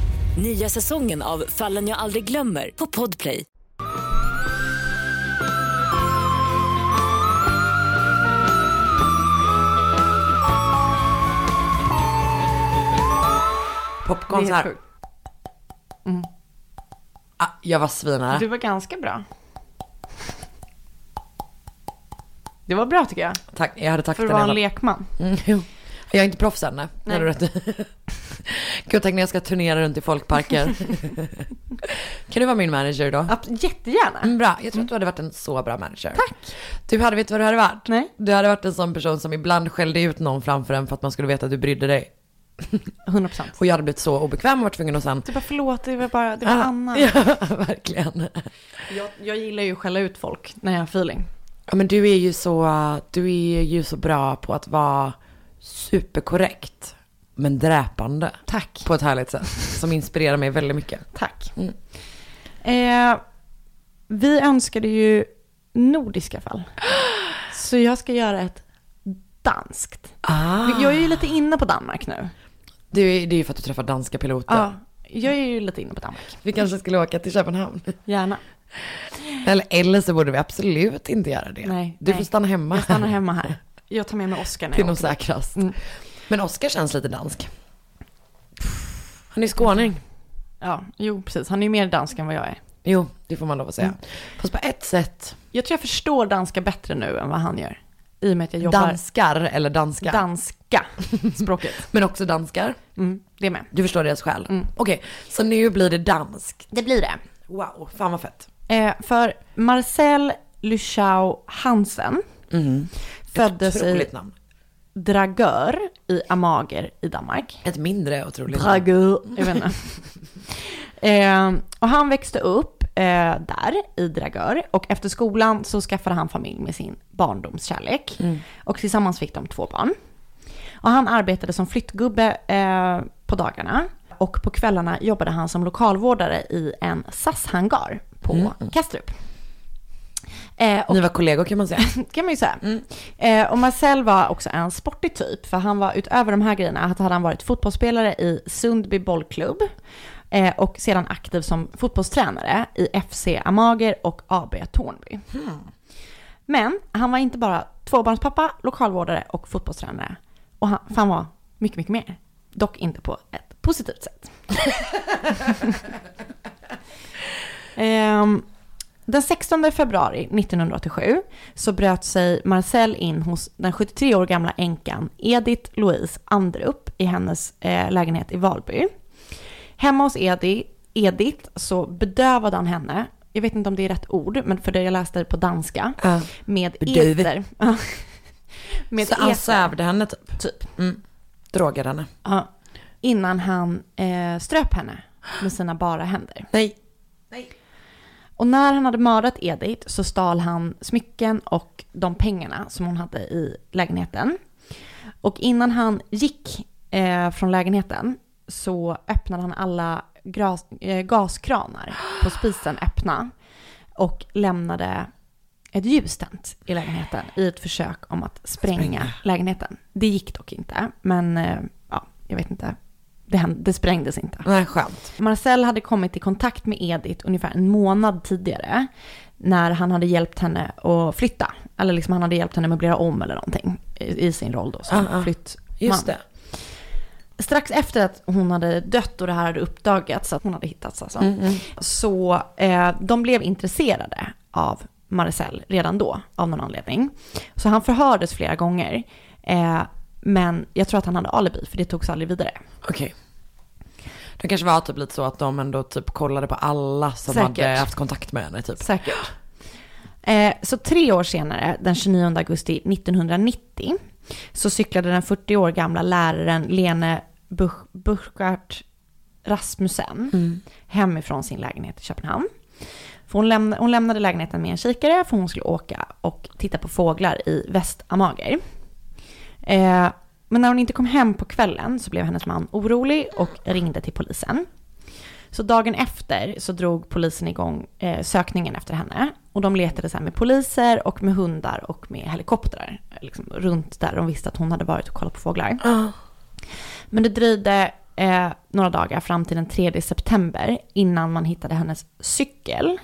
Nya säsongen av Fallen jag aldrig glömmer på Podplay. Popcorn så här. sjukt. Ah, jag var svinare. Du var ganska bra. Det var bra tycker jag. Tack, jag hade För takten att vara en lekman. Mm. Jag är inte proffs än, nej. Nej. Gud, tänk när jag ska turnera runt i folkparker. kan du vara min manager idag? Jättegärna. Mm, bra, jag tror att du hade varit en så bra manager. Tack. Du hade, vet du vad du hade varit? Nej. Du hade varit en sån person som ibland skällde ut någon framför en för att man skulle veta att du brydde dig. 100%. Och jag hade blivit så obekväm och varit tvungen att sen... Du bara förlåt, det var bara, det var Ah, Anna. Ja, verkligen. Jag, jag gillar ju att skälla ut folk när jag har feeling. Ja, men du är ju så, du är ju så bra på att vara superkorrekt. Men dräpande. Tack. På ett härligt sätt. Som inspirerar mig väldigt mycket. Tack. Mm. Eh, vi önskade ju nordiska fall. Så jag ska göra ett danskt. Ah. Jag är ju lite inne på Danmark nu. Det är det är ju för att du träffar danska piloter. Ja, jag är ju lite inne på Danmark. Vi kanske skulle åka till Köpenhamn. Gärna. Eller, eller så borde vi absolut inte göra det. Nej, du nej. får stanna hemma. Jag stannar hemma här. Jag tar med mig Oscar när jag nog åker. säkrast. Mm. Men Oskar känns lite dansk. Han är skåning. Ja, jo precis. Han är ju mer dansk än vad jag är. Jo, det får man lov att säga. Mm. Fast på ett sätt. Jag tror jag förstår danska bättre nu än vad han gör. I och med att jag jobbar Danskar eller danska. danska språket. Men också danskar. Mm, det med. Du förstår deras själ. Mm. Okej, så nu blir det danskt. Det blir det. Wow, fan vad fett. Eh, för Marcel Luchau Hansen föddes i namn. Dragör i Amager i Danmark. Ett mindre otroligt namn. Dragör, jag vet inte. eh, och han växte upp eh, där i Dragör och efter skolan så skaffade han familj med sin barndomskärlek. Och tillsammans fick de två barn. Och han arbetade som flyttgubbe eh, på dagarna och på kvällarna jobbade han som lokalvårdare i en SAS-hangar på Kastrup. Eh, och Ni var kollegor kan man säga. kan man ju säga. Eh, och Marcel var också en sportig typ, för han var utöver de här grejerna, att hade han varit fotbollsspelare i Sundby bollklubb eh, och sedan aktiv som fotbollstränare i FC Amager och AB Tornby. Men han var inte bara tvåbarnspappa, lokalvårdare och fotbollstränare. Och han, han var mycket, mycket mer. Dock inte på ett positivt sätt. Ehm, den 16 februari 1987 så bröt sig Marcel in hos den 73 år gamla änkan Edith Louise Andrup i hennes eh, lägenhet i Valby. Hemma hos Edi, Edith så bedövade han henne, jag vet inte om det är rätt ord, men för det jag läste på danska, Ja. med Bedöv. eter. Med Så han sövde henne typ. typ. Mm. Drogade henne. Ja, innan han eh, ströp henne med sina bara händer. Nej. Och när han hade mördat Edith så stal han smycken och de pengarna som hon hade i lägenheten. Och innan han gick eh, från lägenheten så öppnade han alla gras, eh, gaskranar på spisen öppna och lämnade ett ljus tänt i lägenheten i ett försök om att spränga, Spränga. lägenheten. Det gick dock inte, men eh, ja, jag vet inte. Det, hände, det sprängdes inte. Nej, skönt. Marcel hade kommit i kontakt med Edith ungefär en månad tidigare. När han hade hjälpt henne att flytta. Eller liksom han hade hjälpt henne möblera om eller någonting. I, i sin roll då som Ah, ah. flyttman. Just det. strax efter att hon hade dött och det här hade uppdagats, att hon hade hittats alltså, Mm, mm. så eh, de blev intresserade av Marcel redan då, av någon anledning. Så han förhördes flera gånger, eh, men jag tror att han hade alibi, för det togs aldrig vidare. Okej. Det kanske var typ lite så att de ändå typ kollade på alla som Säkert. hade haft kontakt med henne typ. Säkert. Eh, så tre år senare, den 29 augusti 1990, så cyklade den 40 år gamla läraren Lene Burkhardt Rasmussen Mm. hemifrån sin lägenhet i Köpenhamn. För hon, lämna, hon lämnade lägenheten med en kikare för hon skulle åka och titta på fåglar i Västamager. Eh, men när hon inte kom hem på kvällen så blev hennes man orolig och ringde till polisen. Så dagen efter så drog polisen igång eh, sökningen efter henne. Och de letade sen med poliser och med hundar och med helikoptrar. Liksom, runt där de visste att hon hade varit och kollat på fåglar. Men det dröjde eh, några dagar fram till den 3 september innan man hittade hennes cykel.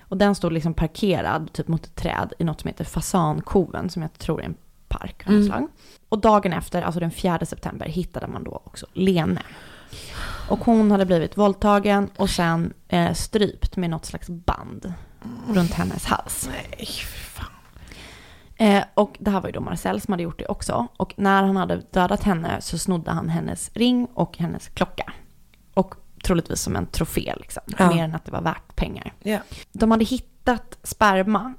Och den stod liksom parkerad typ mot ett träd i något som heter Fasankoven som jag tror är en park av Mm. slag. Och dagen efter, alltså den 4 september, hittade man då också Lene. Och hon hade blivit våldtagen och sen eh, strypt med något slags band runt hennes hals. Nej, fan. Eh, och det här var ju då Marcel som hade gjort det också. Och när han hade dödat henne så snodde han hennes ring och hennes klocka. Och troligtvis som en trofé liksom. Ja. Mer än att det var värt pengar. Ja. De hade hittat sperma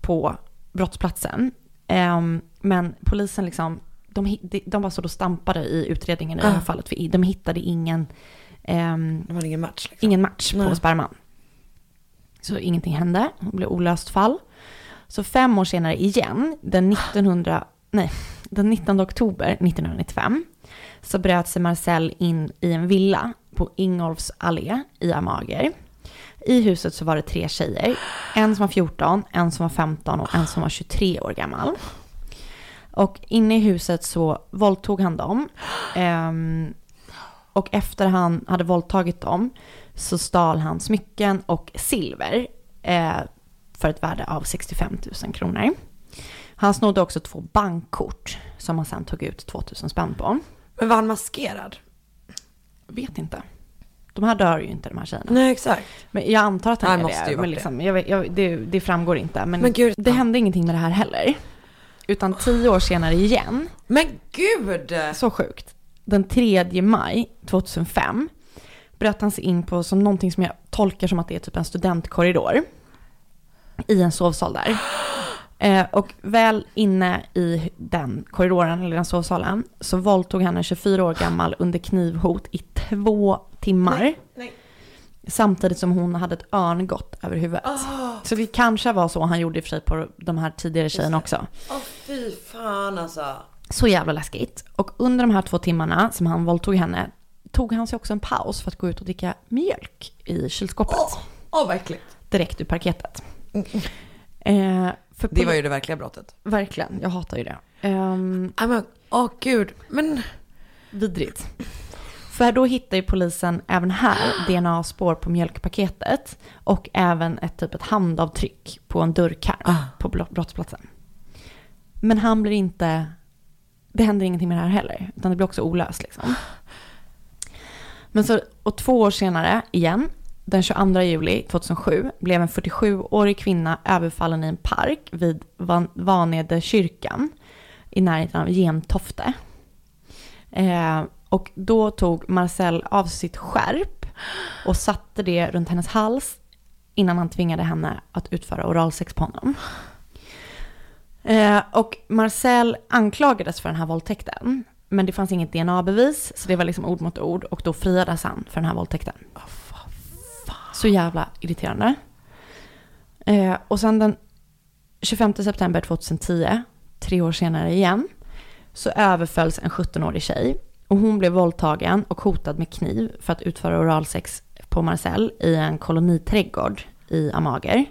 på brottsplatsen. Ehm, men polisen liksom, de, de, de var så då stampade i utredningen i det här Ja. fallet. För de hittade ingen, Det var ingen match liksom. ingen match på Nej. sperman. Så ingenting hände, det blev olöst fall. Så fem år senare igen, den 1900, nej, den 19 oktober 1995, så bröt sig Marcel in i en villa på Ingolfs allé i Amager. I huset så var det tre tjejer, en som var 14, en som var 15 och en som var 23 år gammal. Och inne i huset så våldtog han dem. Ehm, och efter han hade våldtagit dem så stal han smycken och silver eh, för ett värde av 65 000 kronor. Han snodde också två bankkort som han sen tog ut 2 000 spänn på. Men var han maskerad? Vet inte. De här dör ju inte de här tjejerna. Nej, exakt. Men jag antar att han Han är måste det. Men det. liksom, jag vet, jag, det. Det framgår inte. Men, Men gud, det ja. hände ingenting med det här heller. Utan tio år senare igen Men gud! Så sjukt. Den 3 maj 2005 bröt han sig in på som någonting som jag tolkar som att det är typ en studentkorridor. I en sovsal där. Eh, och väl inne i den korridoren, eller den sovsalen, så våldtog han en 24 år gammal under knivhot i två timmar. nej. Samtidigt som hon hade ett örngott över huvudet. Så det kanske var så han gjorde i och för sig på de här tidigare tjejerna också. Åh fy fan alltså. Så jävla läskigt. Och under de här två timmarna som han våldtog henne tog han sig också en paus för att gå ut och dricka mjölk i kylskåpet. Åh vad äckligt. Direkt ur paketet. Eh, för Det var ju det verkliga brottet. Verkligen, jag hatar ju det. Um, men, åh gud. Men vidrigt. För då hittar ju polisen även här DNA-spår på mjölkpaketet och även ett typ ett handavtryck på en dörrkarm Ah. på bro- brottsplatsen. Men han blir inte, det händer ingenting med det här heller, utan det blir också olöst liksom. Men så, och två år senare igen, den 22 juli 2007, blev en 47-årig kvinna överfallen i en park vid Van- Vanede kyrkan i närheten av Gentofte. Eh, och då tog Marcel av sitt skärp och satte det runt hennes hals innan han tvingade henne att utföra oralsex på honom. Eh, och Marcel anklagades för den här våldtäkten. Men det fanns inget DNA-bevis, så det var liksom ord mot ord. Och då friades han för den här våldtäkten. Så jävla irriterande. Eh, och sen den 25 september 2010, tre år senare igen, så överfölls en 17-årig tjej. Och hon blev våldtagen och hotad med kniv för att utföra oralsex på Marcel i en koloniträdgård i Amager.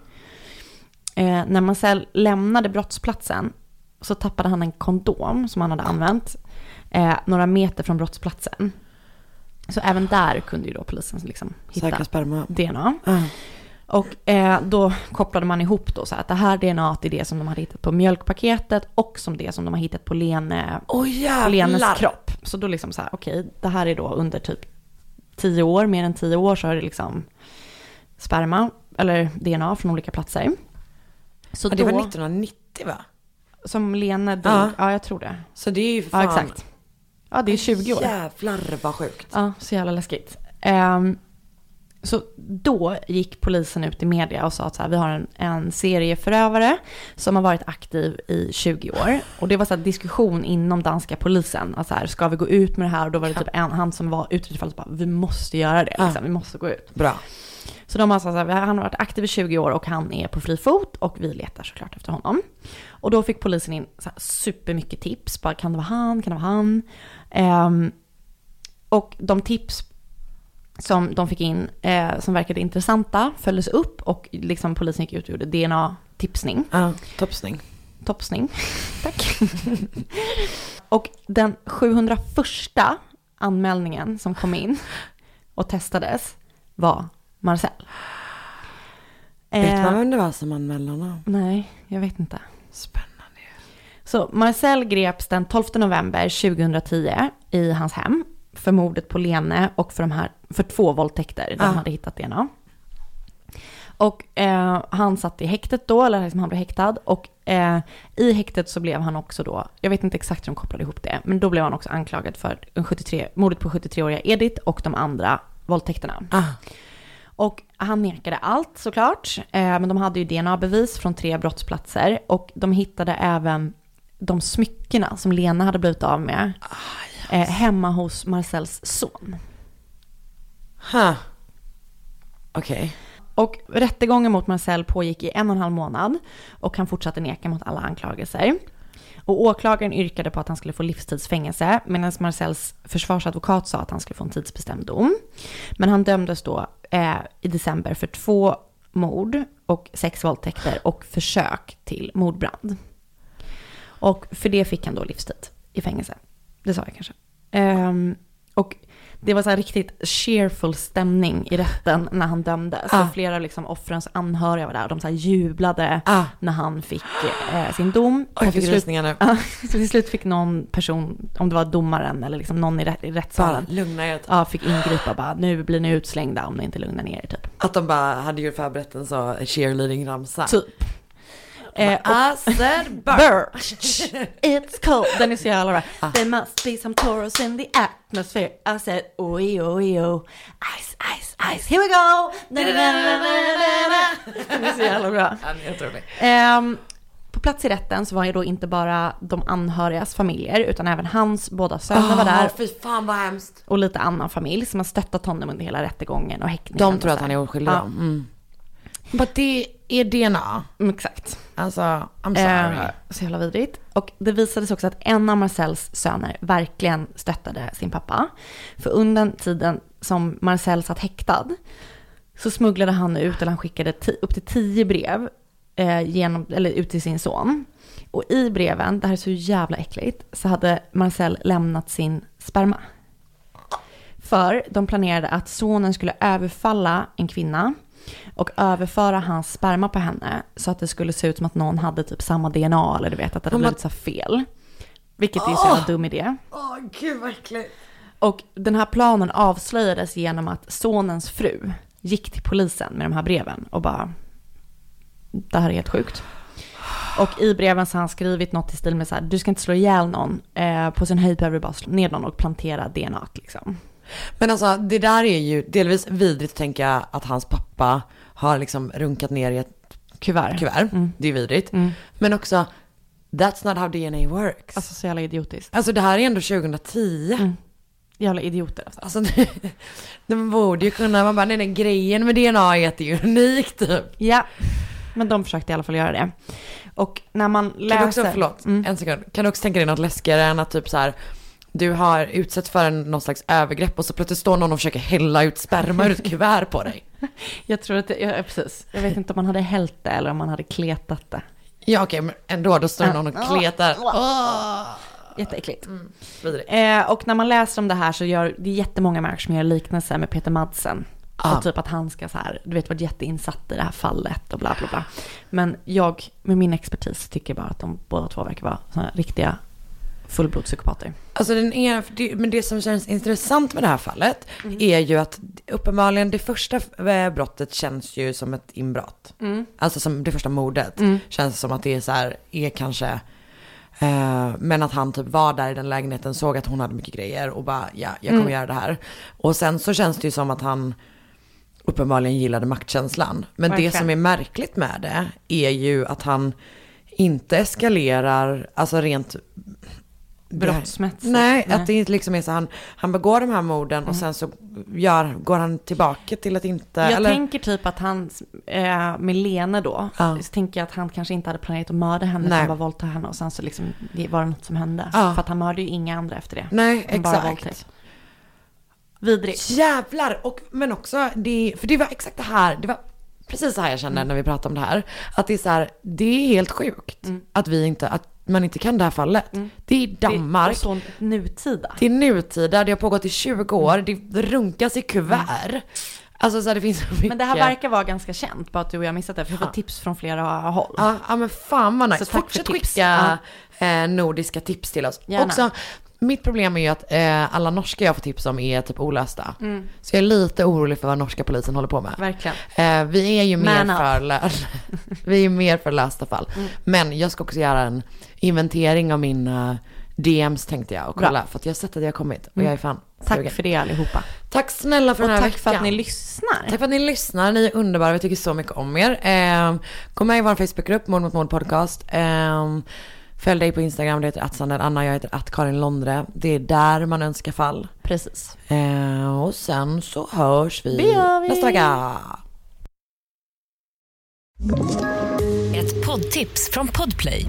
Eh, när Marcel lämnade brottsplatsen så tappade han en kondom som han hade använt eh, några meter från brottsplatsen. Så även där kunde ju då polisen liksom hitta. DNA. Ja. Och eh, då kopplade man ihop då så här att det här DNA är det som de hade hittat på mjölkpaketet och som det som de har hittat på Lene, Åh jävlar. Lenes kropp. Så då liksom så här, okej, det här är då under typ tio år, mer än tio år så är det liksom sperma eller DNA från olika platser. Så Ja, det var då- 1990 va? Som Lene dog, Ja. ja. jag tror det. Så det är ju fan... Ja exakt. Ja det är 20 år. Jävlar vad sjukt. Ja, så jävla läskigt. Ehm, så då gick polisen ut i media och sa att så här, vi har en, en serieförövare som har varit aktiv i 20 år. Och det var så här diskussion inom danska polisen. Att så här, ska vi gå ut med det här? Och då var det typ en, han som var utredd i fallet bara, vi måste göra det. Liksom, vi måste gå ut. Bra. Så de har sagt att han har varit aktiv i 20 år och han är på fri fot och vi letar såklart efter honom. Och då fick polisen in så här supermycket tips. Bara, kan det vara han? Kan det vara han? Ehm, och de tips som de fick in eh, som verkade intressanta följdes upp och liksom polisen gick ut och gjorde DNA-tipsning. Ja, toppsning. Toppsning. Tack. och den 701 anmälningen som kom in och testades var Marcel. Vet Eh, man vem det var som anmälde honom? Nej, jag vet inte. Spännande. Så Marcel greps den 12 november 2010 i hans hem för mordet på Lene och för, de här, för två våldtäkter. De Ah. hade hittat DNA. Och eh, han satt i häktet då, eller liksom han blev häktad. Och eh, i häktet så blev han också då, jag vet inte exakt hur de kopplade ihop det, men då blev han också anklagad för en 73, mordet på 73-åriga Edith och de andra våldtäkterna. Ah. Och han nekade allt såklart, eh, men de hade ju DNA-bevis från tre brottsplatser och de hittade även de smyckena som Lena hade blivit av med eh, hemma hos Marcels son. Huh. Okej. Och rättegången mot Marcel pågick i en och en halv månad och han fortsatte neka mot alla anklagelser. Och åklagaren yrkade på att han skulle få livstidsfängelse medan Marcels försvarsadvokat sa att han skulle få en tidsbestämd dom. Men han dömdes då eh, i december för två mord och sex våldtäkter och försök till mordbrand. Och för det fick han då livstid i fängelse. Det sa jag kanske. Ehm, det var så här riktigt cheerful stämning i rätten när han dömdes. Ah. Flera av liksom offrens anhöriga var där och de så jublade Ah. när han fick eh, sin dom. Oj, fick slut- nu. Så till slut fick någon person, om det var domaren eller liksom någon i, rätt, i rättssalen, Bara lugna er. ja, fick ingripa bara nu blir ni utslängda om ni inte lugnar ner er typ. Att de bara hade gjort förberett en så cheerleading-ramsa. Typ. Eh. Burr. It's cold. Den är så jävla bra. There must be some Taurus in the atmosphere. I said oj, oj, oj. Ice, ice, ice. Here we go. Den är så jävla bra. Ehm, på plats i rätten så var ju då inte bara de anhörigas familjer utan även hans båda söner var där. Ah, Fy fan vad hemskt. Och lite annan familj som har stöttat honom under hela rättegången och häktningen. De tror att han är oskyldig Ja. Mm. Men det är DNA. mm, exakt. Alltså, I'm sorry. Eh, så jävla vidrigt. Och det visade sig också att en av Marcells söner verkligen stöttade sin pappa. För under tiden som Marcel satt häktad så smugglade han ut, eller han skickade upp till tio brev eh, genom, eller ut till sin son. Och i breven, det här är så jävla äckligt, så hade Marcel lämnat sin sperma. För de planerade att sonen skulle överfalla en kvinna och överföra hans sperma på henne så att det skulle se ut som att någon hade typ samma DNA eller du vet att det hade blivit så fel. Vilket är ju så jävla dum idé. Åh gud vad äckligt. Och den här planen avslöjades genom att sonens fru gick till polisen med de här breven och bara det här är helt sjukt. Och i breven så har han skrivit något i stil med så här, du ska inte slå ihjäl någon, eh, på sin höjd behöver du bara slå ner någon och plantera DNA liksom. Men alltså det där är ju delvis vidrigt tänker jag att hans pappa har liksom runkat ner i ett Kuvert. kuvert. Det är vidrigt. Mm. Men också, that's not how DNA works. Alltså så jävla idiotiskt. Alltså det här är ändå 2010. Mm. Jävla idioter alltså. Alltså det, de borde ju kunna, man bara nej, nej grejen med DNA är att det är unikt typ. Ja, men de försökte i alla fall göra det. Och när man läser... Kan du också, förlåt, Mm. en sekund. Kan du också tänka dig något läskigare än att typ så här, du har utsatts för någon slags övergrepp och så plötsligt står någon och försöker hälla ut sperma ur ett kuvert på dig. Jag tror att det, ja, precis. Jag vet inte om man hade hällt det eller om man hade kletat det. Ja okej, men ändå, då står Ja. någon och kletar. Åh! Jätteäckligt. Vidrigt. Eh, och när man läser om det här så gör det är jättemånga människor som gör liknelser med Peter Madsen. Ah. Och typ att han ska så här, du vet, varit jätteinsatt i det här fallet och bla bla bla. Men jag, med min expertis, tycker bara att de båda två verkar vara såna riktiga fullblodspsykopater. Alltså den är, det, men det som känns intressant med det här fallet är ju att uppenbarligen det första eh, brottet känns ju som ett inbrott. Mm. Alltså som det första mordet Mm. känns som att det är så här, är kanske, eh, men att han typ var där i den lägenheten, såg att hon hade mycket grejer och bara ja, jag kommer Mm. göra det här. Och sen så känns det ju som att han uppenbarligen gillade maktkänslan. Men det Verkligen. som är märkligt med det är ju att han inte eskalerar, alltså rent Brottsmässigt. Nej, Nej. att det inte liksom är så han, han begår de här morden och Mm. sen så gör, går han tillbaka till att inte, Jag eller? tänker typ att han, eh, med Lene då, Ja. så tänker jag att han kanske inte hade planerat att mörda henne, Nej. utan bara våldta henne och sen så liksom, det var det något som hände. Ja. För att han mördade ju inga andra efter det. Nej, Han bara exakt. våldtäkt. Vidrigt. Jävlar! Och, men också, det, för det var exakt det här, det var precis så här jag kände när vi pratade om det här. Att det är så här, det är helt sjukt att vi inte, att man inte kan det här fallet. Det är Danmark. Det är så nutida. Det är nutida, det har pågått i 20 år, det runkas i kuvert. Alltså så här, det finns så mycket. Men det här verkar vara ganska känt, bara att du och jag missat det. För jag får tips från flera håll. Ja, ja men fan vad nice. Så tack Fortsätt skicka eh, nordiska tips till oss. Gärna. Också, mitt problem är ju att eh, alla norska jag får tips om är typ olösta. Mm. Så jag är lite orolig för vad norska polisen håller på med. Verkligen. Eh, vi är ju mer Man för, lö- vi är mer för lösta fall. Mm. Men jag ska också göra en inventering av mina DMs tänkte jag och kolla. Bra. För att jag har sett att jag har kommit och Mm. jag är fan Tack för det allihopa. Tack snälla för Och den här tack veckan. för att ni lyssnar. Tack för att ni lyssnar. Ni är underbara. Vi tycker så mycket om er. Eh, gå med i vår Facebookgrupp, Mord mot mord podcast. Eh, följ dig på Instagram. Det heter att Anna. Jag heter att Karin Londre. Det är där man önskar fall. Precis. Eh, och sen så hörs vi vi. nästa vecka. Ett poddtips från Podplay.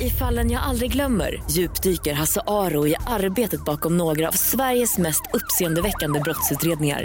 I fallen jag aldrig glömmer djupdyker Hasse Aro i arbetet bakom några av Sveriges mest uppseendeväckande brottsutredningar.